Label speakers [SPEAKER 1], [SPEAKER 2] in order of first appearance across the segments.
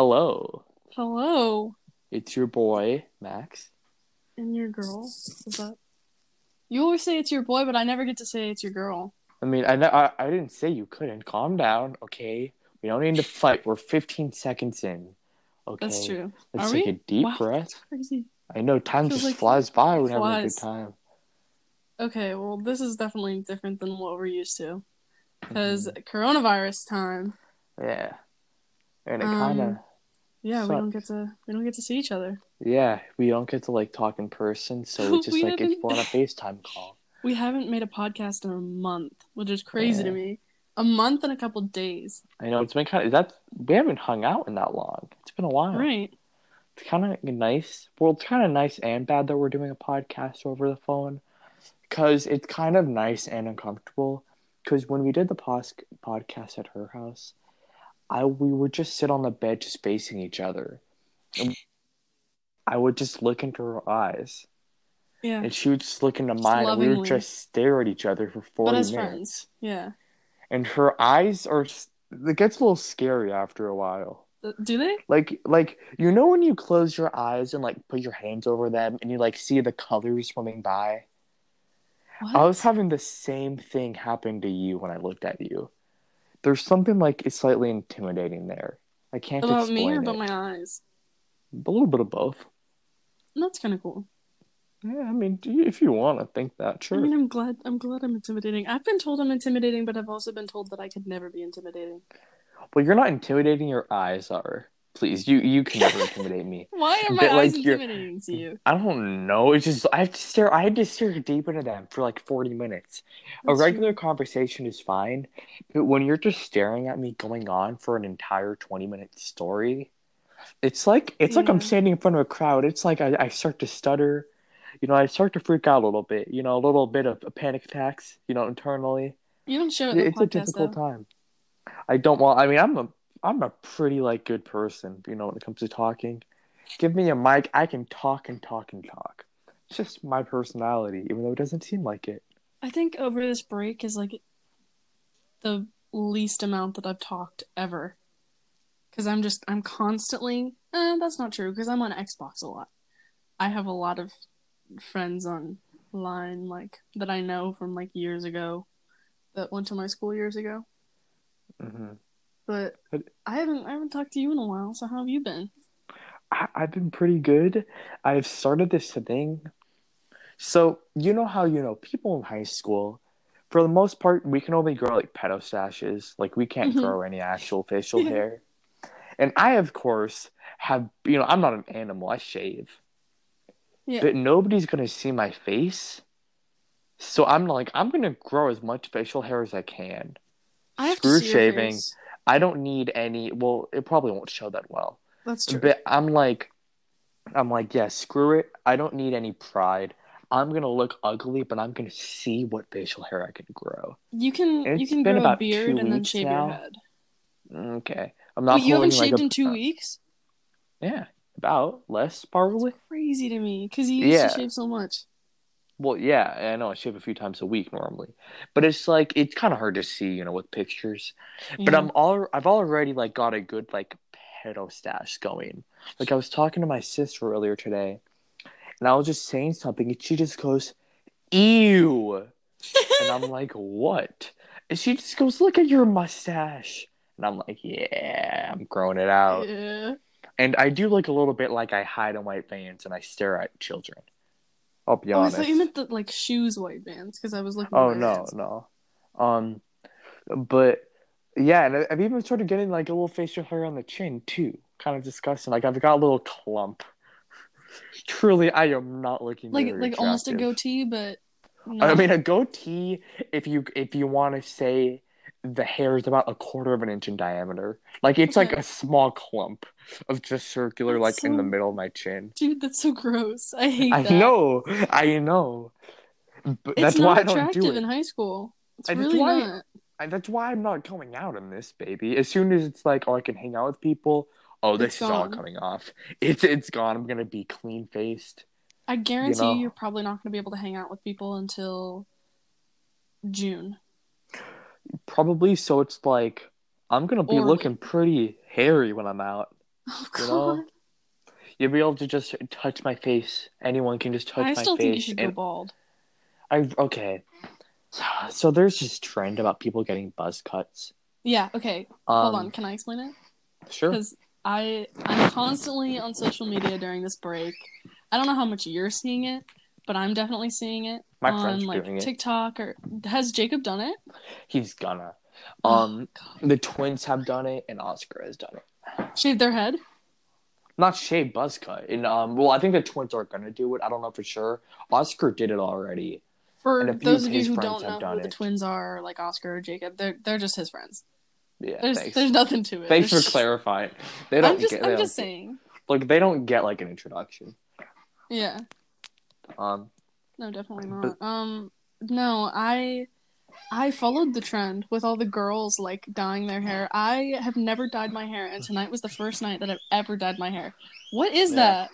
[SPEAKER 1] Hello,
[SPEAKER 2] Hello,
[SPEAKER 1] it's your boy Max.
[SPEAKER 2] and your girl. Is that? You always say it's your boy, but I never get to say it's your girl.
[SPEAKER 1] I mean, I, know- I I didn't say you couldn't. Calm down, okay? We don't need to fight. We're 15 seconds in. Okay.
[SPEAKER 2] That's true.
[SPEAKER 1] Let's
[SPEAKER 2] Are
[SPEAKER 1] take
[SPEAKER 2] we?
[SPEAKER 1] a deep
[SPEAKER 2] Wow,
[SPEAKER 1] breath.
[SPEAKER 2] that's crazy.
[SPEAKER 1] I know time just
[SPEAKER 2] like
[SPEAKER 1] flies by when having a good time.
[SPEAKER 2] Okay, well, this is definitely different than what we're used to. Because
[SPEAKER 1] Mhm.
[SPEAKER 2] coronavirus time,
[SPEAKER 1] Yeah. And it
[SPEAKER 2] Um,
[SPEAKER 1] kind of
[SPEAKER 2] yeah, we don't get to we don't get to see each other.
[SPEAKER 1] yeah, we don't get to like talk in person, so it's just like it's on a FaceTime call.
[SPEAKER 2] We haven't made a podcast in a month, which is crazy to me. A month and a couple days.
[SPEAKER 1] I know it's been kind of that we haven't hung out in that long. It's been a while.
[SPEAKER 2] Right.
[SPEAKER 1] It's kind of nice. Well, it's kind of nice and bad that we're doing a podcast over the phone because it's kind of nice and uncomfortable. Because when we did the pos- podcast at her house, I we would just sit on the bed just facing each other. And I would just look into her eyes,
[SPEAKER 2] Yeah.
[SPEAKER 1] and she would just look into mine, and we would just stare at each other for
[SPEAKER 2] But
[SPEAKER 1] forty
[SPEAKER 2] as
[SPEAKER 1] minutes.
[SPEAKER 2] friends. Yeah.
[SPEAKER 1] And her eyes are it gets a little scary after a while.
[SPEAKER 2] Uh, do they?
[SPEAKER 1] Like like you know when you close your eyes and like put your hands over them and you like see the colors swimming by?
[SPEAKER 2] What?
[SPEAKER 1] I was having the same thing happen to you when I looked at you. There's something like it's slightly intimidating there. I can't oh,
[SPEAKER 2] about
[SPEAKER 1] explain
[SPEAKER 2] me or
[SPEAKER 1] it.
[SPEAKER 2] about my eyes?
[SPEAKER 1] A little bit of both.
[SPEAKER 2] That's kind of cool.
[SPEAKER 1] Yeah, I mean, you- if you want to think that, sure.
[SPEAKER 2] I mean, I'm glad. I'm glad I'm intimidating. I've been told I'm intimidating, but I've also been told that I could never be intimidating.
[SPEAKER 1] well, you're not intimidating. Your eyes are. Please, you you can never intimidate me.
[SPEAKER 2] Why are my
[SPEAKER 1] But,
[SPEAKER 2] eyes
[SPEAKER 1] like,
[SPEAKER 2] intimidating to you?
[SPEAKER 1] I don't know. It's just I have to stare. I had to stare deep into them for like forty minutes.
[SPEAKER 2] That's
[SPEAKER 1] a regular
[SPEAKER 2] true.
[SPEAKER 1] conversation is fine, but when you're just staring at me going on for an entire twenty minute story, it's like it's like I'm standing in front of a crowd. It's like I, I start to stutter, you know, I start to freak out a little bit, you know, a little bit of panic attacks, you know, internally.
[SPEAKER 2] You don't show it
[SPEAKER 1] It's a difficult
[SPEAKER 2] though.
[SPEAKER 1] time. I don't want. I mean, I'm a I'm a pretty like good person, you know, when it comes to talking. Give me a mic, I can talk and talk and talk. It's just my personality, even though it doesn't seem like it.
[SPEAKER 2] I think over this break is like the least amount that I've talked ever. Because I'm just I'm constantly. Eh, that's not true. Because I'm on Xbox a lot. I have a lot of friends online like that I know from like years ago that went to my school years ago.
[SPEAKER 1] hmm
[SPEAKER 2] But I haven't I haven't talked to you in a while. So how have you been?
[SPEAKER 1] I, I've been pretty good. I've started this thing. So you know how you know people in high school, for the most part, we can only grow like pedo stashes. Like we can't
[SPEAKER 2] Mhm.
[SPEAKER 1] grow any actual facial
[SPEAKER 2] Yeah.
[SPEAKER 1] hair. And I, of course, have you know I'm not an animal. I shave,
[SPEAKER 2] Yeah.
[SPEAKER 1] but nobody's gonna see my face. So I'm like I'm gonna grow as much facial hair as I can.
[SPEAKER 2] I have
[SPEAKER 1] Screw
[SPEAKER 2] to see your
[SPEAKER 1] shaving. I don't need any. Well, it probably won't show that well.
[SPEAKER 2] That's true.
[SPEAKER 1] But I'm like, I'm like, yeah, screw it. I don't need any pride. I'm gonna look ugly, but I'm gonna see what facial hair I can grow.
[SPEAKER 2] You can you can grow a beard and then shave
[SPEAKER 1] now.
[SPEAKER 2] your head.
[SPEAKER 1] Okay, I'm not.
[SPEAKER 2] Wait, you haven't
[SPEAKER 1] holding, like,
[SPEAKER 2] shaved
[SPEAKER 1] a-
[SPEAKER 2] in two
[SPEAKER 1] uh,
[SPEAKER 2] weeks?
[SPEAKER 1] Yeah, about less probably.
[SPEAKER 2] Crazy to me because you used
[SPEAKER 1] Yeah.
[SPEAKER 2] to shave so much.
[SPEAKER 1] Well, yeah, I know I shave a few times a week normally, but it's like it's kind of hard to see, you know, with pictures. But I'm all I've already like got a good like pedo stash going. Like I was talking to my sister earlier today, and I was just saying something, and she just goes, "Ew," and I'm like, "What?" And she just goes, "Look at your mustache," and I'm like, "Yeah, I'm growing it out."
[SPEAKER 2] yeah.
[SPEAKER 1] And I do look a little bit like I hide in white vans and I stare at children. I'll be
[SPEAKER 2] Oh, I thought you meant the like shoes white bands because I was looking.
[SPEAKER 1] Oh no,
[SPEAKER 2] hands.
[SPEAKER 1] no. Um, but yeah, and I've even started getting like a little facial hair on the chin too. Kind of disgusting. Like I've got a little clump. Truly, I am not looking
[SPEAKER 2] like like almost a goatee, but
[SPEAKER 1] I mean, a goatee. If you if you want to say the hair is about a quarter of an inch in diameter, like it's like a small clump of just circular, like
[SPEAKER 2] That's
[SPEAKER 1] in the middle of my chin.
[SPEAKER 2] dude, that's so gross. I hate
[SPEAKER 1] I
[SPEAKER 2] that.
[SPEAKER 1] know, I know. But
[SPEAKER 2] It's
[SPEAKER 1] that's why I don't do it.
[SPEAKER 2] in high school. It's
[SPEAKER 1] And that's
[SPEAKER 2] really
[SPEAKER 1] why-
[SPEAKER 2] not.
[SPEAKER 1] And that's why I'm not going out in this, baby. As soon as it's like, oh, I can hang out with people. Oh, this
[SPEAKER 2] It's
[SPEAKER 1] is all coming off. It's it's gone. I'm gonna be clean faced.
[SPEAKER 2] I guarantee
[SPEAKER 1] know.
[SPEAKER 2] you, are probably not going to be able to hang out with people until June.
[SPEAKER 1] Probably. So it's like I'm gonna be
[SPEAKER 2] Or
[SPEAKER 1] looking pretty hairy when I'm out.
[SPEAKER 2] Oh
[SPEAKER 1] You
[SPEAKER 2] god.
[SPEAKER 1] know, You'll be able to just touch my face. Anyone can just touch
[SPEAKER 2] I
[SPEAKER 1] my face.
[SPEAKER 2] I still think you should go bald.
[SPEAKER 1] I okay. So there's this trend about people getting buzz cuts.
[SPEAKER 2] Yeah, okay.
[SPEAKER 1] Um,
[SPEAKER 2] Hold on, can I explain it?
[SPEAKER 1] Sure.
[SPEAKER 2] Because I I'm constantly on social media during this break. I don't know how much you're seeing it, but I'm definitely seeing it
[SPEAKER 1] My
[SPEAKER 2] on
[SPEAKER 1] friend's
[SPEAKER 2] like
[SPEAKER 1] doing it.
[SPEAKER 2] TikTok or has Jacob done it?
[SPEAKER 1] He's gonna.
[SPEAKER 2] Oh,
[SPEAKER 1] Um,
[SPEAKER 2] God.
[SPEAKER 1] the twins have done it, and Oscar has done it.
[SPEAKER 2] Shaved their head?
[SPEAKER 1] Not shave buzz cut. And um, well, I think the twins are gonna do it. I don't know for sure. Oscar did it already.
[SPEAKER 2] For those
[SPEAKER 1] of
[SPEAKER 2] you who don't know who the
[SPEAKER 1] it.
[SPEAKER 2] twins are, like Oscar or Jacob, they're they're just his friends.
[SPEAKER 1] Yeah.
[SPEAKER 2] There's
[SPEAKER 1] thanks.
[SPEAKER 2] there's nothing to it.
[SPEAKER 1] Thanks for clarifying. They don't
[SPEAKER 2] I'm just
[SPEAKER 1] get.
[SPEAKER 2] I'm just saying.
[SPEAKER 1] Like they don't get like an introduction.
[SPEAKER 2] Yeah.
[SPEAKER 1] Um,
[SPEAKER 2] No, definitely
[SPEAKER 1] But-
[SPEAKER 2] not. Um, no, I, I followed the trend with all the girls like dyeing their hair. I have never dyed my hair, and tonight was the first night that I've ever dyed my hair. What is
[SPEAKER 1] Yeah.
[SPEAKER 2] that?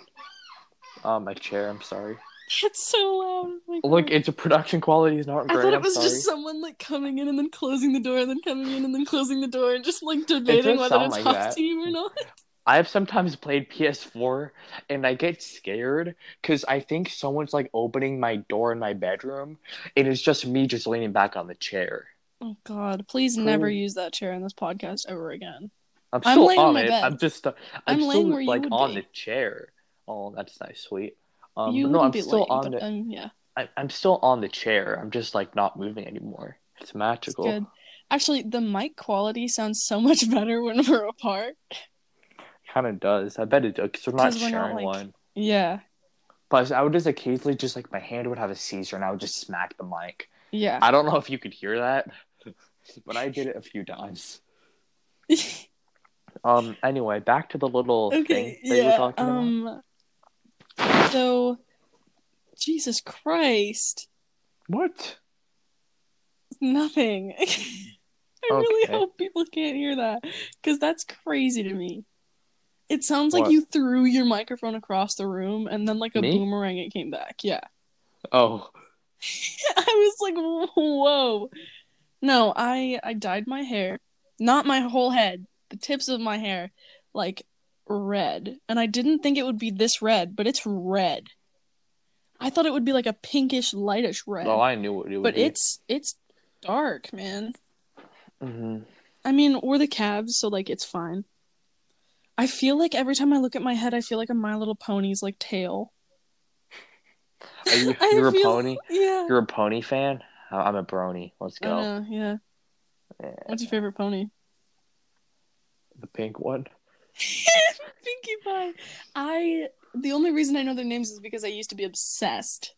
[SPEAKER 1] uh, my chair. I'm sorry.
[SPEAKER 2] It's so loud. Oh
[SPEAKER 1] Look, it's a production quality is not great.
[SPEAKER 2] I thought it was just someone like coming in and then closing the door, and then coming in and then closing the door, and just like debating whether to
[SPEAKER 1] like
[SPEAKER 2] to you or not.
[SPEAKER 1] I have sometimes played PS4 and I get scared because I think someone's like opening my door in my bedroom and it's just me just leaning back on the chair.
[SPEAKER 2] Oh God! Please never use that chair in this podcast ever again.
[SPEAKER 1] I'm
[SPEAKER 2] I'm
[SPEAKER 1] still
[SPEAKER 2] on
[SPEAKER 1] on it.
[SPEAKER 2] bed.
[SPEAKER 1] I'm just uh,
[SPEAKER 2] I'm
[SPEAKER 1] I'm,
[SPEAKER 2] laying
[SPEAKER 1] still like on
[SPEAKER 2] be.
[SPEAKER 1] the chair. Oh, that's nice, sweet. Um,
[SPEAKER 2] you
[SPEAKER 1] no, I'm still on the.
[SPEAKER 2] um, yeah.
[SPEAKER 1] I, I'm still on the chair. I'm just like not moving anymore. It's magical.
[SPEAKER 2] Good. Actually, the mic quality sounds so much better when we're apart.
[SPEAKER 1] Kind of does. I bet it does because we're not
[SPEAKER 2] 'Cause we're not,
[SPEAKER 1] sharing
[SPEAKER 2] like-
[SPEAKER 1] one.
[SPEAKER 2] Yeah.
[SPEAKER 1] But I would just occasionally just like my hand would have a seizure and I would just smack the mic.
[SPEAKER 2] Yeah.
[SPEAKER 1] I don't know if you could hear that, but I did it a few times. Um. Anyway, back to the little
[SPEAKER 2] okay.
[SPEAKER 1] thing that you were
[SPEAKER 2] Yeah.
[SPEAKER 1] talking about.
[SPEAKER 2] Um. So, Jesus Christ,
[SPEAKER 1] What?
[SPEAKER 2] nothing. I really
[SPEAKER 1] Okay.
[SPEAKER 2] hope people can't hear that because that's crazy to me. It sounds like
[SPEAKER 1] What?
[SPEAKER 2] you threw your microphone across the room and then, like a
[SPEAKER 1] Me?
[SPEAKER 2] boomerang, it came back. Yeah.
[SPEAKER 1] Oh.
[SPEAKER 2] I was like, whoa. No, I I dyed my hair, not my whole head, the tips of my hair, like red, and I didn't think it would be this red, but it's red. I thought it would be like a pinkish, lightish red,
[SPEAKER 1] Oh, I knew what it would
[SPEAKER 2] but
[SPEAKER 1] be.
[SPEAKER 2] it's it's dark, man.
[SPEAKER 1] hmm
[SPEAKER 2] I mean, or the calves, so like it's fine. I feel like every time I look at my head, I feel like a My Little Pony's like tail.
[SPEAKER 1] Are you, you're a
[SPEAKER 2] feel-
[SPEAKER 1] pony.
[SPEAKER 2] Yeah.
[SPEAKER 1] You're a pony fan. I'm a brony. Let's go.
[SPEAKER 2] know, yeah.
[SPEAKER 1] Yeah,
[SPEAKER 2] What's your favorite pony?
[SPEAKER 1] the pink one.
[SPEAKER 2] Pinkie Pie. I the only reason I know their names is because I used to be obsessed.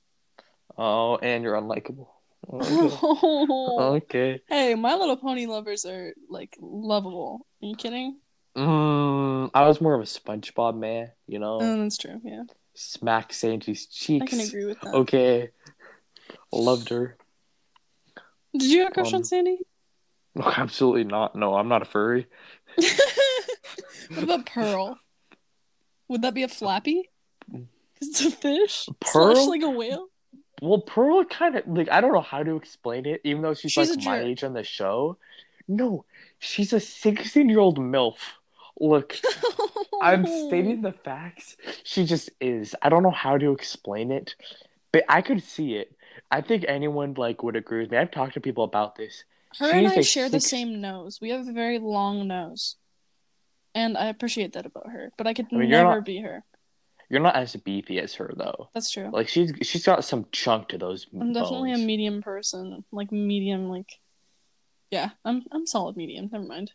[SPEAKER 1] Oh, and you're unlikable. Okay.
[SPEAKER 2] Oh.
[SPEAKER 1] okay.
[SPEAKER 2] Hey, My Little Pony lovers are like lovable. Are you kidding?
[SPEAKER 1] Mm, I was more of a SpongeBob man. You know,
[SPEAKER 2] Oh, that's true. Yeah,
[SPEAKER 1] smack Sandy's cheeks.
[SPEAKER 2] I can agree with that.
[SPEAKER 1] Okay. Loved her.
[SPEAKER 2] Did you have a crush
[SPEAKER 1] Um,
[SPEAKER 2] on Sandy?
[SPEAKER 1] No, absolutely not. No, I'm not a furry.
[SPEAKER 2] what about Pearl? Would that be a flappy? 'Cause it's a fish.
[SPEAKER 1] Pearl?
[SPEAKER 2] Slash like a whale.
[SPEAKER 1] Well, Pearl kind of like I don't know how to explain it, even though she's,
[SPEAKER 2] She's
[SPEAKER 1] like my age on the show. No, she's a 16 year old MILF. Look, I'm stating the facts. She just is. I don't know how to explain it, but I could see it. I think anyone like would agree with me. I've talked to people about this.
[SPEAKER 2] Her and
[SPEAKER 1] she's
[SPEAKER 2] I share the same nose. We have a very long nose. And I appreciate that about her. But I could
[SPEAKER 1] I mean,
[SPEAKER 2] never
[SPEAKER 1] not-
[SPEAKER 2] be her.
[SPEAKER 1] You're not as beefy as her though.
[SPEAKER 2] That's true.
[SPEAKER 1] Like she's she's got some chunk to those.
[SPEAKER 2] I'm definitely a medium person. Like medium like Yeah, I'm I'm solid medium. Never mind.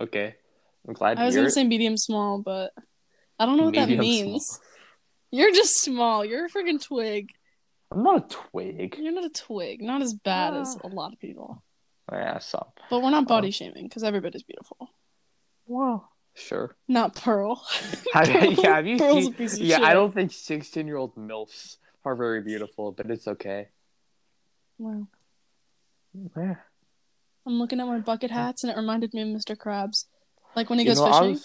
[SPEAKER 1] Okay, I'm glad
[SPEAKER 2] I was gonna say medium small, but I don't know what that means.
[SPEAKER 1] small.
[SPEAKER 2] You're just small. You're a freaking twig.
[SPEAKER 1] I'm not a twig.
[SPEAKER 2] You're not a twig. Not as bad as
[SPEAKER 1] Ah.
[SPEAKER 2] a lot of people.
[SPEAKER 1] Yeah, some.
[SPEAKER 2] But we're not body shaming because everybody's beautiful.
[SPEAKER 1] Well, sure.
[SPEAKER 2] Not Pearl.
[SPEAKER 1] Have,
[SPEAKER 2] Pearl-
[SPEAKER 1] yeah, have you
[SPEAKER 2] Pearl's
[SPEAKER 1] seen?
[SPEAKER 2] a piece of
[SPEAKER 1] Yeah,
[SPEAKER 2] shit.
[SPEAKER 1] I don't think 16 year old milfs are very beautiful, but it's okay.
[SPEAKER 2] Wow.
[SPEAKER 1] Yeah.
[SPEAKER 2] I'm looking at my bucket hats and it reminded me of Mr. Krabs. Like when he
[SPEAKER 1] You
[SPEAKER 2] goes
[SPEAKER 1] know, I
[SPEAKER 2] fishing.
[SPEAKER 1] was-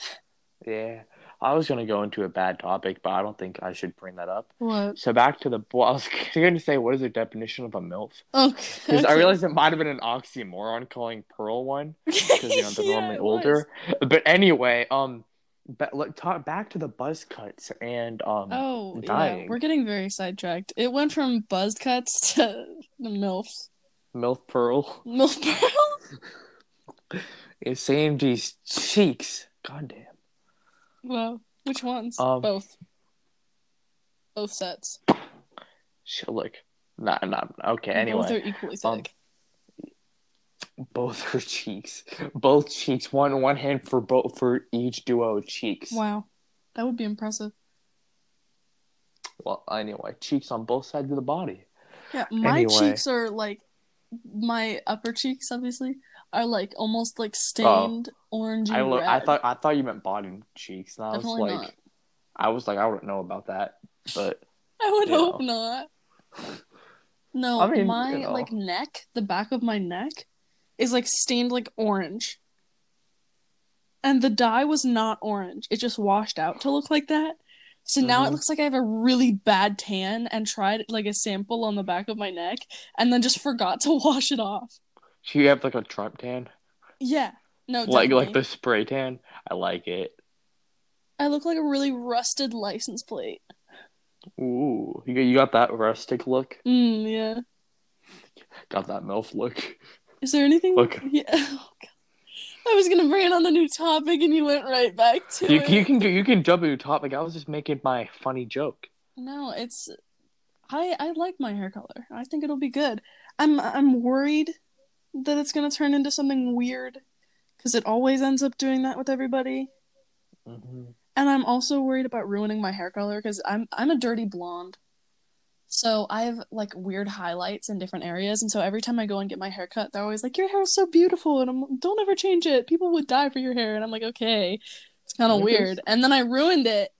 [SPEAKER 1] Yeah. I was gonna go into a bad topic, but I don't think I should bring that up.
[SPEAKER 2] What?
[SPEAKER 1] So back to the. Well, I was going to say, what is the definition of a milf?
[SPEAKER 2] Okay.
[SPEAKER 1] Because I realized it might have been an oxymoron calling Pearl one because you know they're
[SPEAKER 2] Yeah,
[SPEAKER 1] normally older. But anyway, um, but look, talk back to the buzz cuts and um.
[SPEAKER 2] Oh, yeah. We're getting very sidetracked. It went from buzz cuts to the MILFs.
[SPEAKER 1] Milf Pearl
[SPEAKER 2] MILF Pearl?
[SPEAKER 1] Is Sandy's cheeks. Goddamn.
[SPEAKER 2] Well, Which ones?
[SPEAKER 1] Um,
[SPEAKER 2] Both. Both sets.
[SPEAKER 1] Shit, look. Not, nah. Okay. Anyway.
[SPEAKER 2] Both are equally
[SPEAKER 1] um,
[SPEAKER 2] thick.
[SPEAKER 1] both her cheeks, both cheeks. One one hand for both for each duo cheeks.
[SPEAKER 2] wow. That would be impressive.
[SPEAKER 1] Well, anyway, cheeks on both sides of the body.
[SPEAKER 2] Yeah, my
[SPEAKER 1] Anyway.
[SPEAKER 2] cheeks are like my upper cheeks obviously are like almost like stained orangey
[SPEAKER 1] Oh. I look. I thought. I thought you meant bottom cheeks, and I was
[SPEAKER 2] Definitely
[SPEAKER 1] like,
[SPEAKER 2] not.
[SPEAKER 1] I was like, I wouldn't know about that, but
[SPEAKER 2] I would hope
[SPEAKER 1] know.
[SPEAKER 2] not. No,
[SPEAKER 1] I mean,
[SPEAKER 2] my
[SPEAKER 1] you know.
[SPEAKER 2] like neck, the back of my neck is like stained like orange. And the dye was not orange. It just washed out to look like that. So now it
[SPEAKER 1] Mhm.
[SPEAKER 2] looks like I have a really bad tan and tried like a sample on the back of my neck and then just forgot to wash it off.
[SPEAKER 1] Do you have like a Trump tan,
[SPEAKER 2] Yeah. No,
[SPEAKER 1] like like the spray tan? I like it.
[SPEAKER 2] I look like a really rusted license plate.
[SPEAKER 1] Ooh, you got, you got that rustic look.
[SPEAKER 2] Mm, yeah.
[SPEAKER 1] Got that milf look.
[SPEAKER 2] Is there anything?
[SPEAKER 1] Look.
[SPEAKER 2] Yeah. Oh. I was gonna bring it on the new topic, and you went right back to
[SPEAKER 1] You,
[SPEAKER 2] it.
[SPEAKER 1] you can do you can jump into topic. I was just making my funny joke.
[SPEAKER 2] No, it's. I I like my hair color. I think it'll be good. I'm I'm worried that it's gonna turn into something weird, because it always ends up doing that with everybody.
[SPEAKER 1] hmm
[SPEAKER 2] And I'm also worried about ruining my hair color because I'm I'm a dirty blonde. So I have like weird highlights in different areas, and so every time I go and get my hair cut, they're always like, "Your hair is so beautiful," and I'm like, "Don't ever change it. People would die for your hair." And I'm like, "Okay, it's kind of weird." And then I ruined it,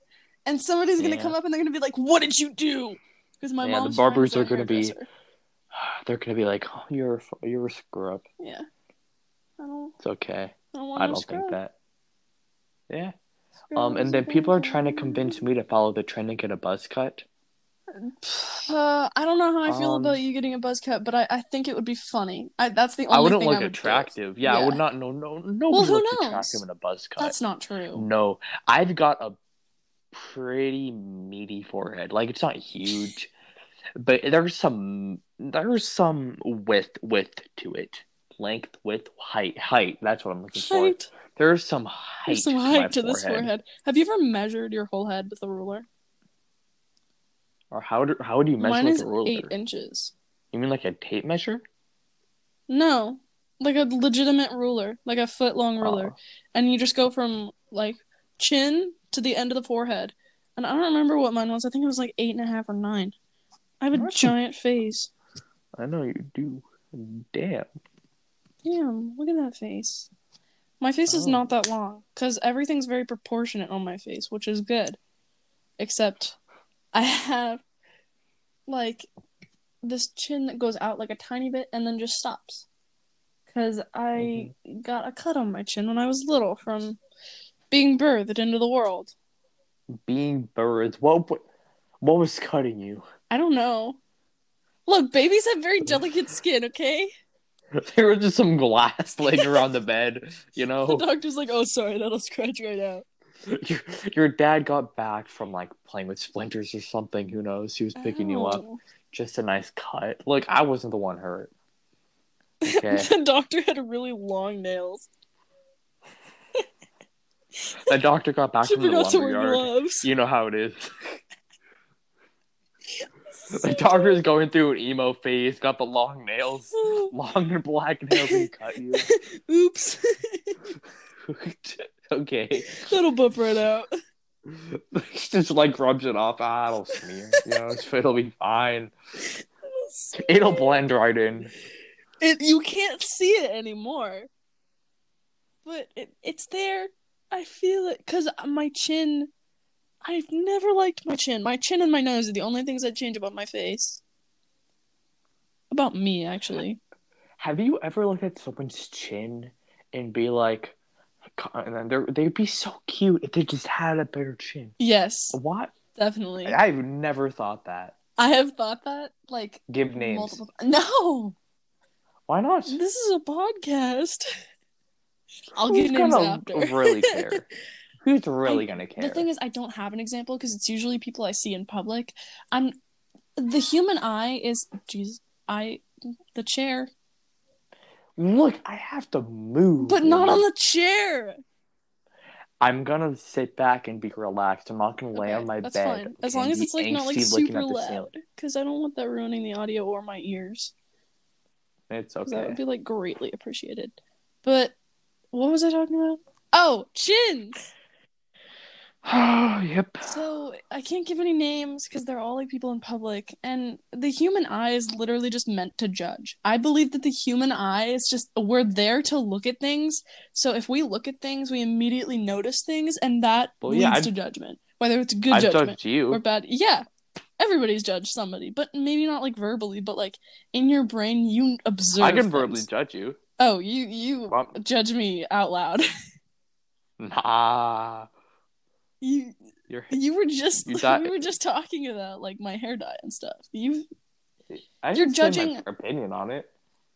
[SPEAKER 2] and somebody's gonna
[SPEAKER 1] Yeah.
[SPEAKER 2] come up and they're gonna be like, "What did you do?" Because my
[SPEAKER 1] Yeah, the
[SPEAKER 2] mom's
[SPEAKER 1] barbers are gonna be-. They're gonna be like, oh, "You're a, you're a screw up."
[SPEAKER 2] Yeah, I don't.
[SPEAKER 1] It's okay.
[SPEAKER 2] I don't
[SPEAKER 1] I don't think that. Yeah.
[SPEAKER 2] Scrub
[SPEAKER 1] Um, and then people are trying to convince me to follow the trend and get a buzz cut.
[SPEAKER 2] Uh, I don't know how I feel
[SPEAKER 1] Um,
[SPEAKER 2] about you getting a buzz cut, but I, I think it would be funny. I that's the only
[SPEAKER 1] I wouldn't
[SPEAKER 2] thing
[SPEAKER 1] look
[SPEAKER 2] I would
[SPEAKER 1] attractive. Yeah, I would not. No, no, nobody
[SPEAKER 2] who
[SPEAKER 1] looks
[SPEAKER 2] knows?
[SPEAKER 1] attractive in a buzz cut.
[SPEAKER 2] That's not true.
[SPEAKER 1] No, I've got a pretty meaty forehead. Like it's not huge, but there's some there's some width width to it. Length, width, height, height. That's what I'm looking for. There's some height.
[SPEAKER 2] There's some
[SPEAKER 1] to,
[SPEAKER 2] height to this forehead. Have you ever measured your whole head with a ruler?
[SPEAKER 1] Or how do how do you measure
[SPEAKER 2] Mine
[SPEAKER 1] with
[SPEAKER 2] is
[SPEAKER 1] a ruler?
[SPEAKER 2] eight inches.
[SPEAKER 1] You mean like a tape measure?
[SPEAKER 2] No, like a legitimate ruler, like a foot long ruler,
[SPEAKER 1] Oh.
[SPEAKER 2] and you just go from like chin to the end of the forehead. And I don't remember what mine was. I think it was like eight and a half or nine. I have a
[SPEAKER 1] That's a-
[SPEAKER 2] giant face.
[SPEAKER 1] I know you do. Damn.
[SPEAKER 2] Damn, look at that face. My face is
[SPEAKER 1] Oh.
[SPEAKER 2] not that long because everything's very proportionate on my face, which is good. Except I have like this chin that goes out like a tiny bit and then just stops. Because I mm-hmm. got a cut on my chin when I was little from being birthed into the world.
[SPEAKER 1] Being. What what, what was cutting you?
[SPEAKER 2] I don't know. Look, babies have very delicate skin, okay?
[SPEAKER 1] there was just some glass laying around the bed, you know?
[SPEAKER 2] The doctor's like, oh, sorry, that'll scratch right out.
[SPEAKER 1] your, your dad got back from like playing with splinters or something. Who knows? He was picking you up.
[SPEAKER 2] Ow.
[SPEAKER 1] Just a nice cut. Look, I wasn't the one hurt. Okay.
[SPEAKER 2] the doctor had really long nails.
[SPEAKER 1] the doctor got back
[SPEAKER 2] She
[SPEAKER 1] from the lumberyard.
[SPEAKER 2] gloves.
[SPEAKER 1] You know how it is. The doctor's going through an emo phase, got the long nails, long and black nails, and cut you.
[SPEAKER 2] Oops.
[SPEAKER 1] okay.
[SPEAKER 2] That'll buff right out.
[SPEAKER 1] just like rubs it off. Ah, it'll smear. You know, it'll be fine. It'll blend right in.
[SPEAKER 2] It you can't see it anymore. But it, it's there. I feel it cuz my chin I've never liked my chin. My chin and my nose are the only things that change about my face. About me actually.
[SPEAKER 1] Have you ever looked at someone's chin and be like, and then they'd be so cute if they just had a better chin?
[SPEAKER 2] Yes,
[SPEAKER 1] What?
[SPEAKER 2] definitely.
[SPEAKER 1] I've never thought that.
[SPEAKER 2] I have thought that like
[SPEAKER 1] Give names.
[SPEAKER 2] multiple No.
[SPEAKER 1] Why not?
[SPEAKER 2] This is a podcast. I'll give names after.
[SPEAKER 1] really care? Who's really
[SPEAKER 2] I-
[SPEAKER 1] gonna care?
[SPEAKER 2] The thing is, I don't have an example because it's usually people I see in public. I'm the human eye is jeez, I the chair,
[SPEAKER 1] Look, I have to move.
[SPEAKER 2] but not on the chair.
[SPEAKER 1] I'm gonna sit back and be relaxed. I'm not gonna lay
[SPEAKER 2] Okay,
[SPEAKER 1] on my
[SPEAKER 2] that's
[SPEAKER 1] bed.
[SPEAKER 2] fine as long as it's like not like super
[SPEAKER 1] at the ceiling.
[SPEAKER 2] loud because I don't want that ruining the audio or my ears.
[SPEAKER 1] It's
[SPEAKER 2] 'cause That would be like greatly appreciated. But what was I talking about? Oh, chins.
[SPEAKER 1] Oh, yep.
[SPEAKER 2] So I can't give any names because they're all like people in public, and the human eye is literally just meant to judge. I believe that the human eye is just we're there to look at things. So if we look at things, we immediately notice things, and that
[SPEAKER 1] Well,
[SPEAKER 2] leads
[SPEAKER 1] yeah,
[SPEAKER 2] to judgment, whether it's good
[SPEAKER 1] I
[SPEAKER 2] judgment or bad. Yeah, everybody's judged somebody, but maybe not like verbally, but like in your brain, you observe.
[SPEAKER 1] I can
[SPEAKER 2] things.
[SPEAKER 1] verbally judge you.
[SPEAKER 2] Oh, you you judge me out loud.
[SPEAKER 1] nah.
[SPEAKER 2] You
[SPEAKER 1] You're.
[SPEAKER 2] you were just
[SPEAKER 1] You thought-
[SPEAKER 2] we were just talking about like my hair dye and stuff. You
[SPEAKER 1] I
[SPEAKER 2] You're judging-
[SPEAKER 1] opinion on it.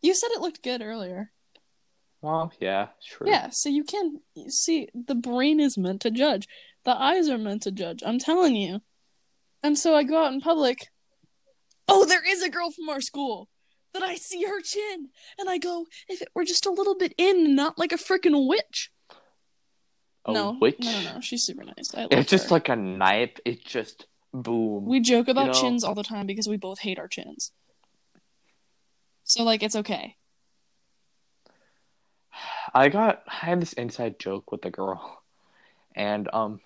[SPEAKER 2] you said it looked good earlier.
[SPEAKER 1] Well, yeah, sure.
[SPEAKER 2] Yeah, so you can you see the brain is meant to judge. The eyes are meant to judge. I'm telling you. And so I go out in public. Oh, there is a girl from our school that I see her chin, and I go, if it were just a little bit in, not like a freaking witch.
[SPEAKER 1] A
[SPEAKER 2] no,
[SPEAKER 1] witch.
[SPEAKER 2] no, no, no. She's super nice. I love
[SPEAKER 1] It's just
[SPEAKER 2] her.
[SPEAKER 1] like a knife. It's just boom.
[SPEAKER 2] we joke about
[SPEAKER 1] know-
[SPEAKER 2] chins all the time because we both hate our chins. So like it's okay.
[SPEAKER 1] I got I had this inside joke with a girl, and um,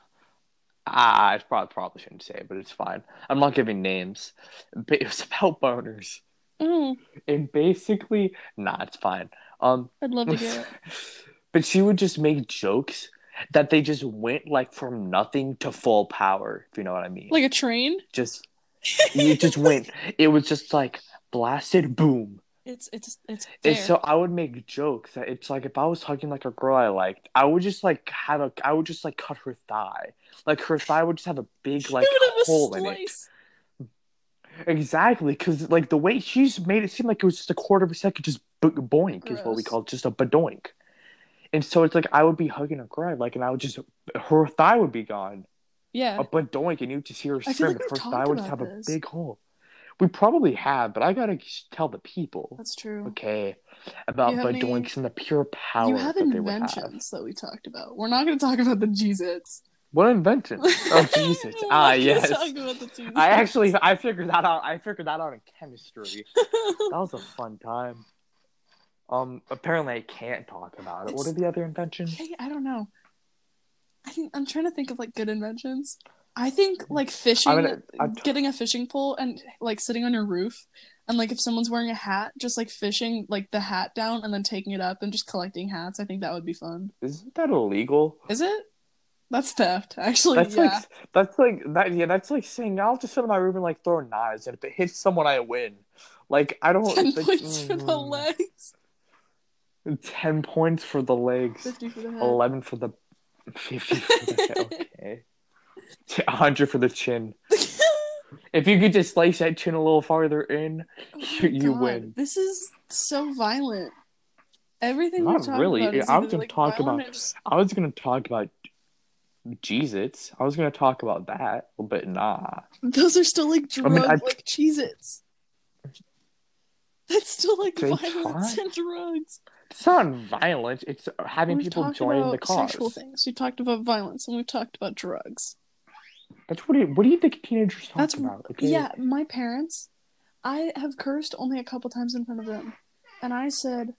[SPEAKER 1] ah, I probably probably shouldn't say, it, but it's fine. I'm not giving names. But it was about boners,
[SPEAKER 2] Oh,
[SPEAKER 1] and basically, nah, it's fine. Um,
[SPEAKER 2] I'd love to hear it.
[SPEAKER 1] but she would just make jokes that they just went like from nothing to full power. If you know what I mean.
[SPEAKER 2] Like a train?
[SPEAKER 1] just it just went. It was just like blasted, boom.
[SPEAKER 2] It's it's it's
[SPEAKER 1] And so I would make jokes that it's like if I was hugging like a girl I liked, I would just like have a I would just like cut her thigh. Like her thigh would just have a big like
[SPEAKER 2] You would have a
[SPEAKER 1] hole in it. Exactly, because like the way she's made it seem like it was just a quarter of a second, just bo- boink is what we call it, just a badoink. And so it's like I would be hugging a girl, like, and I would just her thigh would be gone,
[SPEAKER 2] Yeah.
[SPEAKER 1] a badoink, and you just hear her scream.
[SPEAKER 2] like
[SPEAKER 1] her thigh would just have
[SPEAKER 2] about
[SPEAKER 1] a big hole. We probably have, but I gotta tell the people.
[SPEAKER 2] That's true.
[SPEAKER 1] Okay, about
[SPEAKER 2] have any-
[SPEAKER 1] and the pure power
[SPEAKER 2] you have
[SPEAKER 1] that they would have.
[SPEAKER 2] inventions that we talked about. We're not going to talk about the Cheez-Its.
[SPEAKER 1] What invention? Oh Jesus! Ah yes.
[SPEAKER 2] about the
[SPEAKER 1] I actually I figured that out. I figured that out in chemistry. That was a fun time. Um, apparently I can't talk about it. What are the other inventions?
[SPEAKER 2] Hey, I don't know. I think I'm trying to think of like good inventions. I think like fishing,
[SPEAKER 1] I mean, I-
[SPEAKER 2] getting a fishing pole and like sitting on your roof, and like if someone's wearing a hat, just like fishing like the hat down and then taking it up and just collecting hats. I think that would be fun.
[SPEAKER 1] Isn't that illegal?
[SPEAKER 2] Is it? That's theft, actually.
[SPEAKER 1] That's
[SPEAKER 2] yeah.
[SPEAKER 1] like that's like that. Yeah, that's like saying I'll just sit in my room and like throw knives, and if it hits someone, I win. Like I don't.
[SPEAKER 2] Ten
[SPEAKER 1] like,
[SPEAKER 2] points for the
[SPEAKER 1] mm,
[SPEAKER 2] legs,
[SPEAKER 1] Ten points for the legs.
[SPEAKER 2] fifty for the head.
[SPEAKER 1] Eleven for the. Fifty for the head. okay. hundred for the chin. If you could just slice that chin a little farther in,
[SPEAKER 2] Oh
[SPEAKER 1] you, you win.
[SPEAKER 2] This is so violent. Everything
[SPEAKER 1] Not really. I was gonna
[SPEAKER 2] like,
[SPEAKER 1] talk about-
[SPEAKER 2] just-
[SPEAKER 1] I was gonna talk about Jesus. I was gonna talk about that, but nah.
[SPEAKER 2] Those are still like drug,
[SPEAKER 1] mean, I-
[SPEAKER 2] like Cheez-Its. That's still like
[SPEAKER 1] They
[SPEAKER 2] violence
[SPEAKER 1] try.
[SPEAKER 2] and drugs.
[SPEAKER 1] It's not violence. It's uh, having
[SPEAKER 2] We've
[SPEAKER 1] people
[SPEAKER 2] talked
[SPEAKER 1] join
[SPEAKER 2] about
[SPEAKER 1] the cause.
[SPEAKER 2] sexual things. We talked about violence and we've talked about drugs.
[SPEAKER 1] That's what. Do you, what do you think teenagers talk
[SPEAKER 2] That's
[SPEAKER 1] about? Okay?
[SPEAKER 2] yeah. My parents, I have cursed only a couple times in front of them, and I said,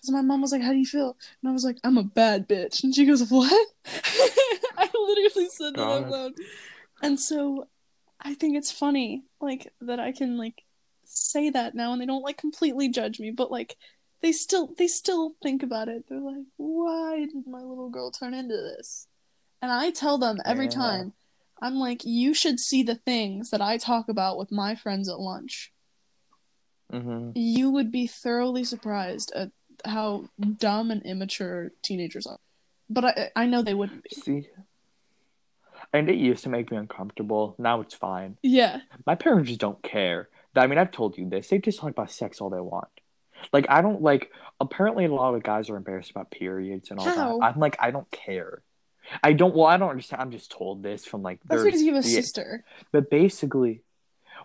[SPEAKER 2] because my mom was like, "How do you feel?" And I was like, "I'm a bad bitch," and she goes, "What?" I literally said that out loud, and so I think it's funny, like that I can like say that now, and they don't like completely judge me, but like they still they still think about it. They're like, "Why did my little girl turn into this?" And I tell them every
[SPEAKER 1] Yeah.
[SPEAKER 2] time. I'm like, you should see the things that I talk about with my friends at lunch.
[SPEAKER 1] hmm
[SPEAKER 2] You would be thoroughly surprised at how dumb and immature teenagers are. But I, I know they wouldn't be.
[SPEAKER 1] See. And it used to make me uncomfortable. Now it's fine.
[SPEAKER 2] Yeah.
[SPEAKER 1] My parents just don't care. I mean, I've told you this. They just talk about sex all they want. Like, I don't like. Apparently, a lot of guys are embarrassed about periods and all
[SPEAKER 2] How?
[SPEAKER 1] that. I'm like, I don't care. I don't. Well, I don't understand. I'm just told this from like.
[SPEAKER 2] That's because you have a
[SPEAKER 1] yeah,
[SPEAKER 2] sister.
[SPEAKER 1] But basically,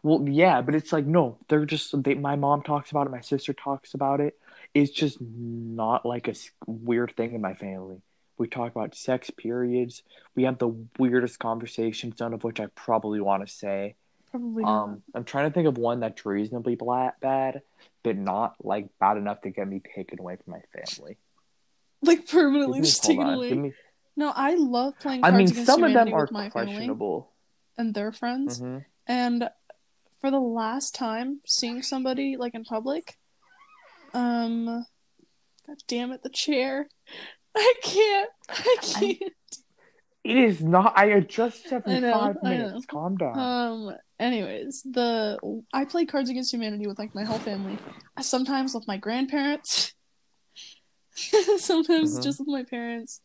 [SPEAKER 1] well, yeah, but it's like no, they're just. They, my mom talks about it. My sister talks about it. It's just not like a weird thing in my family. We talk about sex periods. We have the weirdest conversations, none of which I probably want to say.
[SPEAKER 2] Probably not.
[SPEAKER 1] Um, I'm trying to think of one that's reasonably bla- bad, but not like bad enough to get me taken away from my family.
[SPEAKER 2] like permanently just taken away.
[SPEAKER 1] me-
[SPEAKER 2] No, I love playing
[SPEAKER 1] I mean,
[SPEAKER 2] Against
[SPEAKER 1] some of them are
[SPEAKER 2] with my family
[SPEAKER 1] questionable.
[SPEAKER 2] and their friends.
[SPEAKER 1] Mhm.
[SPEAKER 2] And for the last time seeing somebody like in public, um, God damn it, the chair. I can't. I can't.
[SPEAKER 1] It is not. I every
[SPEAKER 2] I know,
[SPEAKER 1] five minutes. Calm down.
[SPEAKER 2] Um. Anyways, the I play Cards Against Humanity with like my whole family. Sometimes with my grandparents. sometimes
[SPEAKER 1] Mhm.
[SPEAKER 2] just with my parents.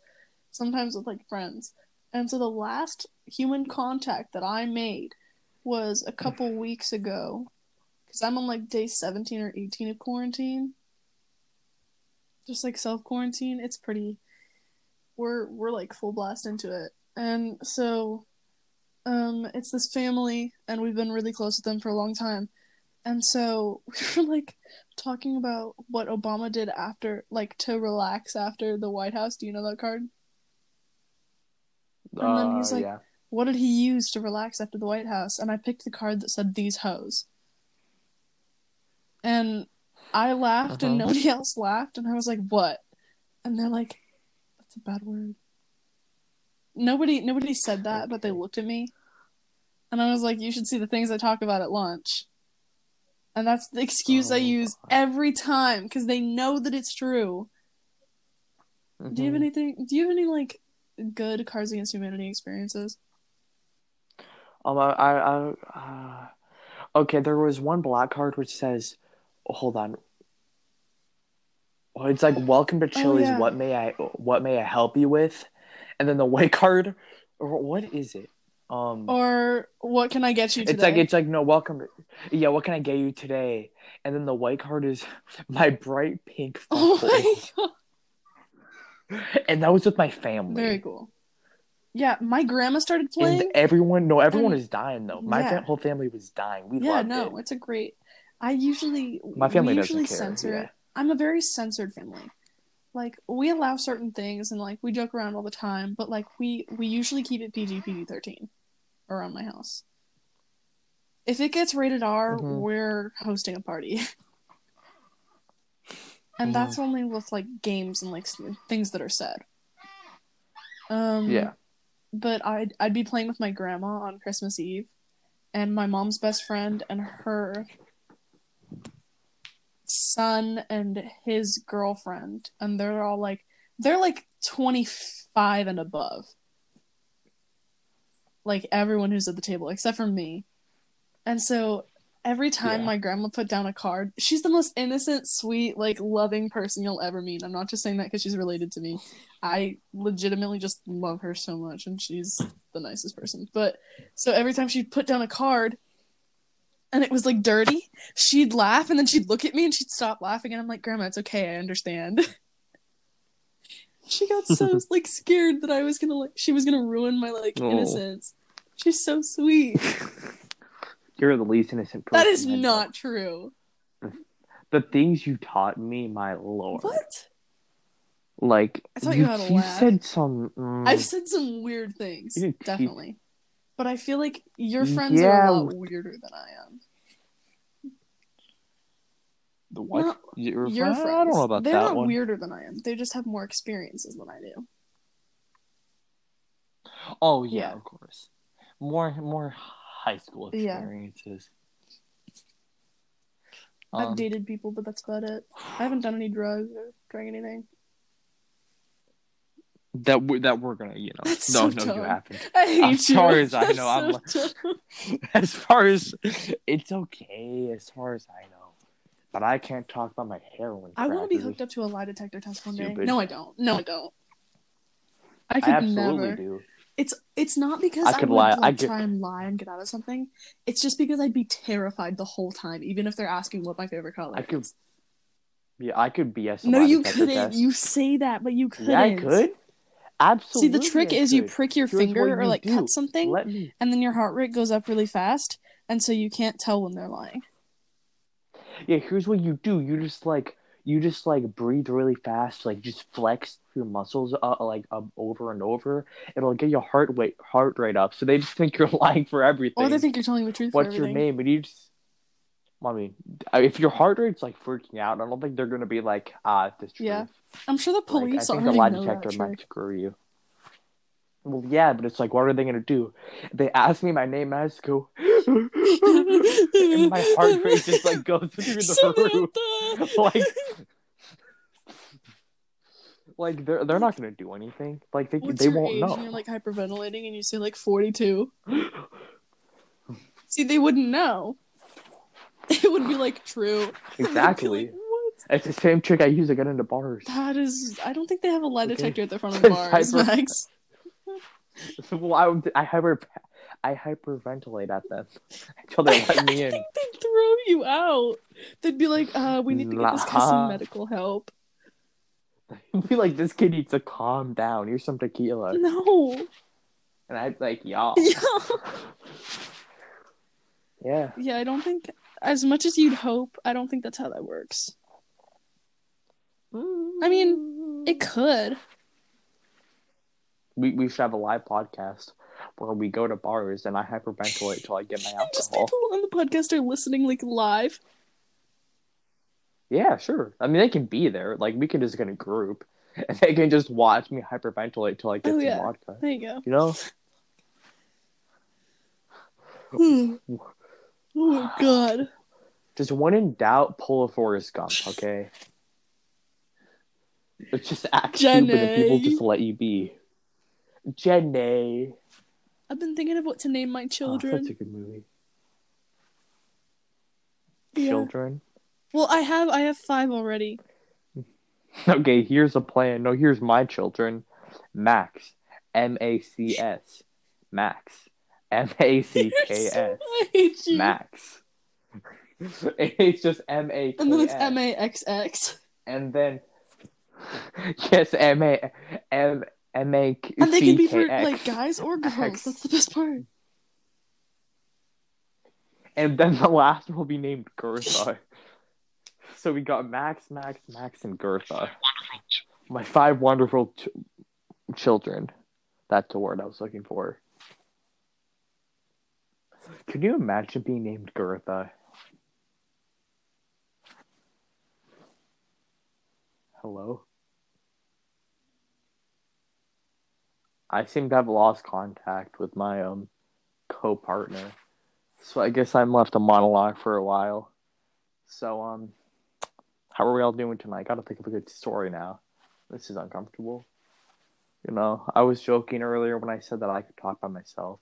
[SPEAKER 2] Sometimes with like friends. And so the last human contact that I made was a couple weeks ago, because I'm on like day 17 or 18 of quarantine. Just like self quarantine. It's pretty. We're we're like full blast into it, and so um it's this family and we've been really close with them for a long time. And so we were like talking about what obama did after like to relax after the white house. Do you know that card? And then he's
[SPEAKER 1] Uh,
[SPEAKER 2] like-
[SPEAKER 1] yeah.
[SPEAKER 2] what did he use to relax after the white house? And i picked the card that said these hoes. And i laughed and
[SPEAKER 1] Uh-huh.
[SPEAKER 2] nobody else laughed and i was like what? And they're like that's a bad word. Nobody nobody said that but they looked at me and i was like you should see the things i talk about at lunch and that's the excuse i
[SPEAKER 1] Oh,
[SPEAKER 2] use
[SPEAKER 1] God.
[SPEAKER 2] every time because they know that it's true do you have
[SPEAKER 1] Mhm.
[SPEAKER 2] anything do you have any like good cards against humanity experiences
[SPEAKER 1] Um, I, I, I uh, okay. There was one black card which says, "Hold on." Well, it's like "Welcome to Chili's.
[SPEAKER 2] Oh, yeah.
[SPEAKER 1] What may I, what may I help you with?" And then the white card, or what is it? Um,
[SPEAKER 2] or what can i get you today
[SPEAKER 1] it's like it's like no, welcome. Yeah, what can I get you today? And then the white card is my bright pink
[SPEAKER 2] oh my god
[SPEAKER 1] and that was with my family.
[SPEAKER 2] very cool yeah my grandma started playing
[SPEAKER 1] and everyone, no, everyone
[SPEAKER 2] and-
[SPEAKER 1] is dying though. My
[SPEAKER 2] yeah.
[SPEAKER 1] whole family was dying. We
[SPEAKER 2] yeah no
[SPEAKER 1] it.
[SPEAKER 2] it's a great i usually
[SPEAKER 1] My family
[SPEAKER 2] usually
[SPEAKER 1] care,
[SPEAKER 2] censor
[SPEAKER 1] yeah.
[SPEAKER 2] it i'm a very censored family like we allow certain things and like we joke around all the time but like we we usually keep it pg pg-13 around my house if it gets rated r
[SPEAKER 1] Mhm.
[SPEAKER 2] we're hosting a party and that's
[SPEAKER 1] Mm.
[SPEAKER 2] only with like games and like things that are said um
[SPEAKER 1] Yeah.
[SPEAKER 2] but I'd I'd be playing with my grandma on Christmas Eve, and my mom's best friend and her son and his girlfriend, and they're all like they're like twenty five and above. Like everyone who's at the table except for me, and so every time
[SPEAKER 1] Yeah.
[SPEAKER 2] my grandma put down a card, she's the most innocent, sweet, like loving person you'll ever meet. I'm not just saying that because she's related to me. I legitimately just love her so much, and she's the nicest person. But so every time she'd put down a card and it was like dirty, she'd laugh and then she'd look at me and she'd stop laughing, and I'm like, Grandma, it's okay, I understand. she got so like scared that I was gonna like she was gonna ruin my like
[SPEAKER 1] Oh.
[SPEAKER 2] innocence. She's so sweet.
[SPEAKER 1] You're the least innocent person.
[SPEAKER 2] That is not true.
[SPEAKER 1] the things you taught me, my lord.
[SPEAKER 2] What?
[SPEAKER 1] Like
[SPEAKER 2] I thought you had a laugh.
[SPEAKER 1] said some. mm,
[SPEAKER 2] I've said some weird things,
[SPEAKER 1] You
[SPEAKER 2] definitely. But I feel like your friends are a lot weirder than I am.
[SPEAKER 1] The what?
[SPEAKER 2] not
[SPEAKER 1] Your,
[SPEAKER 2] Your
[SPEAKER 1] friend?
[SPEAKER 2] friends,
[SPEAKER 1] I don't know about
[SPEAKER 2] they're
[SPEAKER 1] that
[SPEAKER 2] not
[SPEAKER 1] one.
[SPEAKER 2] weirder than I am. They just have more experiences than I do.
[SPEAKER 1] Oh yeah,
[SPEAKER 2] Yeah.
[SPEAKER 1] of course. More more high school
[SPEAKER 2] Yeah.
[SPEAKER 1] experiences.
[SPEAKER 2] I've
[SPEAKER 1] Um,
[SPEAKER 2] dated people, but that's about it. I haven't done any drugs or drank anything.
[SPEAKER 1] that we that we're gonna, you know.
[SPEAKER 2] That's
[SPEAKER 1] no,
[SPEAKER 2] so
[SPEAKER 1] no,
[SPEAKER 2] dumb.
[SPEAKER 1] you haven't.
[SPEAKER 2] I hate
[SPEAKER 1] As
[SPEAKER 2] you.
[SPEAKER 1] far as I
[SPEAKER 2] That's
[SPEAKER 1] know, I'm
[SPEAKER 2] so
[SPEAKER 1] like-
[SPEAKER 2] dumb.
[SPEAKER 1] as far as it's okay, as far as I know, but I can't talk about my heroin.
[SPEAKER 2] I want to be hooked up to a lie detector test one day.
[SPEAKER 1] Stupid.
[SPEAKER 2] No, I don't. No, I don't. I
[SPEAKER 1] I
[SPEAKER 2] could
[SPEAKER 1] absolutely
[SPEAKER 2] never.
[SPEAKER 1] do.
[SPEAKER 2] It's it's not because
[SPEAKER 1] I
[SPEAKER 2] I,
[SPEAKER 1] could
[SPEAKER 2] would
[SPEAKER 1] lie-
[SPEAKER 2] like
[SPEAKER 1] I could-
[SPEAKER 2] try and lie and get out of something. It's just because I'd be terrified the whole time, even if they're asking what my favorite color
[SPEAKER 1] I could
[SPEAKER 2] is.
[SPEAKER 1] Yeah, I could BS.
[SPEAKER 2] No, you couldn't.
[SPEAKER 1] test.
[SPEAKER 2] You say that, but you couldn't.
[SPEAKER 1] Yeah, I could. Absolutely.
[SPEAKER 2] See, the trick is you prick your
[SPEAKER 1] Here's
[SPEAKER 2] finger or like
[SPEAKER 1] do.
[SPEAKER 2] cut something,
[SPEAKER 1] me.
[SPEAKER 2] and then your heart rate goes up really fast, and so you can't tell when they're lying.
[SPEAKER 1] Yeah, here's what you do. You just like you just like breathe really fast, like just flex your muscles uh, like up over and over. It'll get your heart rate heart rate up. So they just think you're lying for everything.
[SPEAKER 2] Or they think you're telling the truth.
[SPEAKER 1] What's your name? And you just. I mean, if your heart rate's like freaking out, I don't think they're gonna be like, ah, this truth.
[SPEAKER 2] Yeah. I'm sure the
[SPEAKER 1] Like,
[SPEAKER 2] police
[SPEAKER 1] I think the lie detector might screw you. Well, yeah, but it's like, what are they gonna do? They ask me my name, I just go, and my heart rate just like goes through the roof. Like like they're they're not gonna do anything. Like they
[SPEAKER 2] What's
[SPEAKER 1] they won't know.
[SPEAKER 2] And you're like hyperventilating, and you say like 42. See, they wouldn't know. It would be like true. And
[SPEAKER 1] Exactly. It's the same trick I use to get into bars.
[SPEAKER 2] That is. I don't think they have a lie
[SPEAKER 1] Okay.
[SPEAKER 2] detector at the front of
[SPEAKER 1] the
[SPEAKER 2] bars, Max.
[SPEAKER 1] well, I I hyper I hyperventilate at them until they let me
[SPEAKER 2] I
[SPEAKER 1] in.
[SPEAKER 2] think they'd throw you out. They'd be like, uh, we need to get this guy
[SPEAKER 1] Nah.
[SPEAKER 2] some medical help.
[SPEAKER 1] Be like, this kid needs to calm down. Here's some tequila,
[SPEAKER 2] No.
[SPEAKER 1] and I'd be like, y'all.
[SPEAKER 2] Yeah.
[SPEAKER 1] Yeah.
[SPEAKER 2] Yeah, I don't think as much as you'd hope, I don't think that's how that works. I mean, It could.
[SPEAKER 1] We we should have a live podcast where we go to bars and I hyperventilate till I get my
[SPEAKER 2] Just
[SPEAKER 1] alcohol.
[SPEAKER 2] people on the podcast are listening like live.
[SPEAKER 1] Yeah, sure. I mean, they can be there. Like, we can just get a group, and they can just watch me hyperventilate till I get
[SPEAKER 2] Oh,
[SPEAKER 1] some
[SPEAKER 2] yeah.
[SPEAKER 1] vodka.
[SPEAKER 2] There you go.
[SPEAKER 1] You know?
[SPEAKER 2] Hmm. oh my god.
[SPEAKER 1] Just when in doubt, pull a Forrest Gump. Okay. It's just act stupid, and people
[SPEAKER 2] Jenny.
[SPEAKER 1] just let you be. Jenny.
[SPEAKER 2] I've been thinking of what to name my ah, children.
[SPEAKER 1] Oh,
[SPEAKER 2] children.
[SPEAKER 1] that's a good movie.
[SPEAKER 2] Yeah.
[SPEAKER 1] Children.
[SPEAKER 2] Well, I have I have five already.
[SPEAKER 1] Okay, here's a plan. No, here's my children. Max. M A C S. Max. M A C K
[SPEAKER 2] You're so-
[SPEAKER 1] S.
[SPEAKER 2] I hate you.
[SPEAKER 1] Max. It's just M A.
[SPEAKER 2] And then it's M A X X.
[SPEAKER 1] And then yes, M A M M A C
[SPEAKER 2] And they can be for like guys or girls. That's the best part.
[SPEAKER 1] And then the last will be named Gertha. so we got Max, Max, Max, and Gertha. My five wonderful ch- children. That's the word I was looking for. Could you imagine being named Gertha? Hello? I seem to have lost contact with my um co-partner. So I guess I'm left a monologue for a while. So um how are we all doing tonight? I gotta think of a good story now. This is uncomfortable. You know, I was joking earlier when I said that I could talk by myself.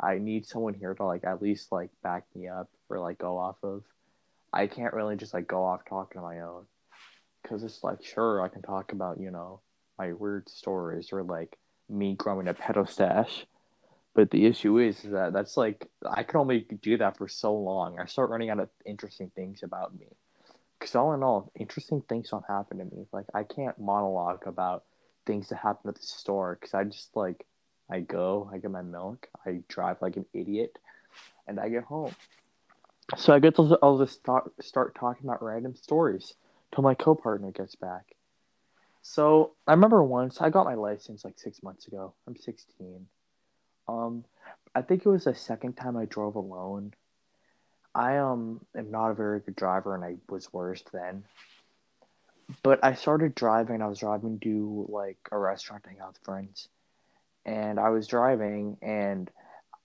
[SPEAKER 1] I need someone here to like at least like back me up or like go off of. I can't really just like go off talking on my own. Cause it's like sure I can talk about, you know, my weird stories or like me growing a pedo stash. But the issue is, is that that's like I can only do that for so long. I start running out of interesting things about me. Because all in all, interesting things don't happen to me. Like I can't monologue about things that happen at the store because I just like I go, I get my milk, I drive like an idiot, and I get home. So I get I'll, I'll just start start talking about random stories till my co-partner gets back. So I remember once I got my license like six months ago. I'm 16. Um, I think it was the second time I drove alone. I um am not a very good driver, and I was worse then. But I started driving. I was driving to like a restaurant to hang out with friends, and I was driving, and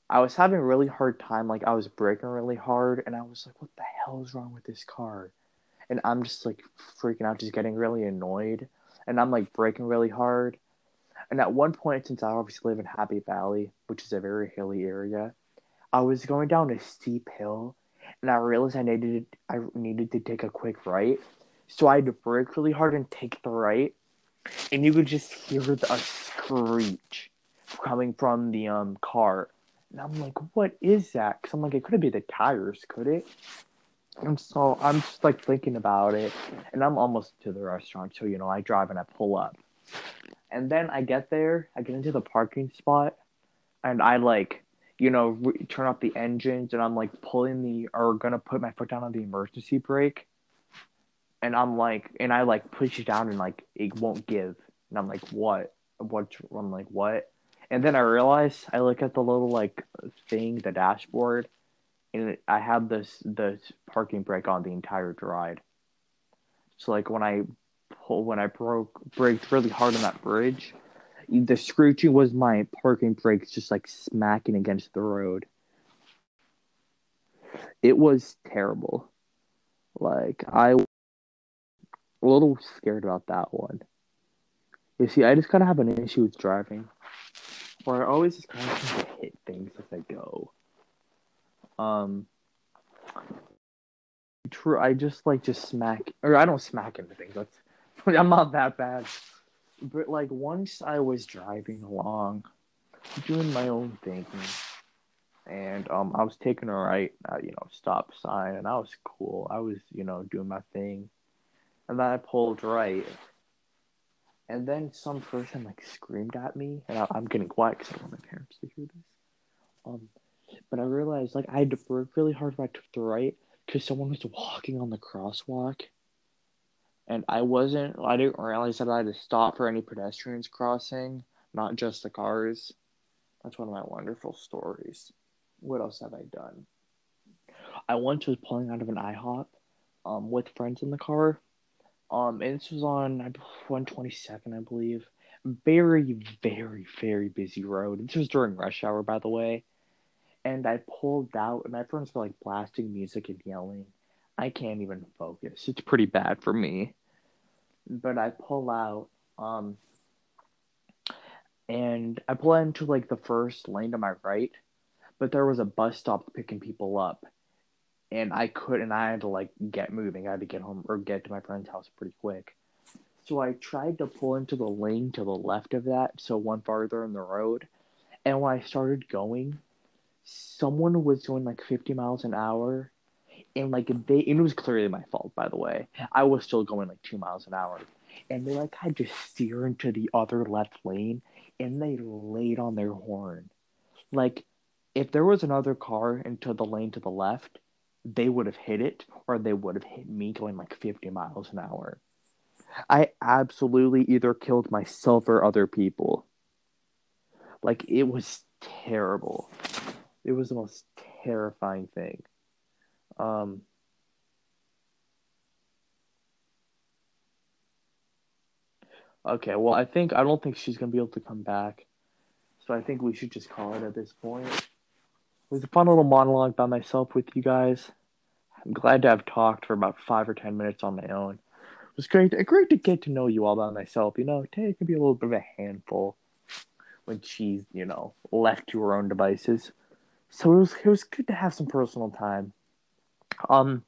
[SPEAKER 1] I was having a really hard time. Like I was braking really hard, and I was like, "What the hell is wrong with this car?" And I'm just like freaking out, just getting really annoyed, and I'm like breaking really hard. And at one point, since I obviously live in Happy Valley, which is a very hilly area, I was going down a steep hill, and I realized I needed I needed to take a quick right. So I had to brake really hard and take the right, and you could just hear the, a screech coming from the um car. And I'm like, what is that? Because I'm like, it couldn't be the tires, could it? And so I'm just like thinking about it, and I'm almost to the restaurant. So you know, I drive and I pull up, And then I get there, I get into the parking spot, and I like, you know, re- turn off the engines, and I'm like pulling the or gonna put my foot down on the emergency brake, and I'm like, and I like push it down, and like it won't give, and I'm like, what? What? I'm like, what? And then I realize I look at the little like thing, the dashboard, and I had this the parking brake on the entire ride. So like when I pull when I broke braked really hard on that bridge, the screeching was my parking brakes just like smacking against the road. It was terrible. Like I a little scared about that one. You see, I just kind of have an issue with driving, where I always just kind of hit things as I go. Um, true. I just like just smack, or I don't smack into things. I'm not that bad. But like once I was driving along, doing my own thing, and um, I was taking a right, uh, you know, stop sign, and I was cool. I was, you know, doing my thing, and then I pulled right, and then some person like screamed at me, and I, am getting quiet because I don't want my parents to hear this. Um, but I realized like I had to work really hard I took the right because someone was walking on the crosswalk and I wasn't. I didn't realize that I had to stop for any pedestrians crossing, not just the cars. That's one of my wonderful stories. What else have I done? I once was pulling out of an IHOP, um, with friends in the car, um, and this was on 127, I believe. Very, very, very busy road. This was during rush hour, by the way. And I pulled out, and my friends were like blasting music and yelling. I can't even focus. It's pretty bad for me. But I pull out, um, and I pull into like the first lane to my right, but there was a bus stop picking people up, and I couldn't. And I had to like get moving. I had to get home or get to my friend's house pretty quick. So I tried to pull into the lane to the left of that, so one farther in the road. And when I started going, someone was going like 50 miles an hour and like they and it was clearly my fault by the way. I was still going like two miles an hour. And they like had to steer into the other left lane and they laid on their horn. Like if there was another car into the lane to the left they would have hit it or they would have hit me going like 50 miles an hour. I absolutely either killed myself or other people. Like it was terrible it was the most terrifying thing um, okay, well, I think I don't think she's gonna be able to come back, so I think we should just call it at this point. It was a fun little monologue by myself with you guys. I'm glad to have talked for about five or ten minutes on my own. It was great, great to get to know you all by myself. You know, Tay can be a little bit of a handful when she's, you know, left to her own devices. So it was it was good to have some personal time. Um,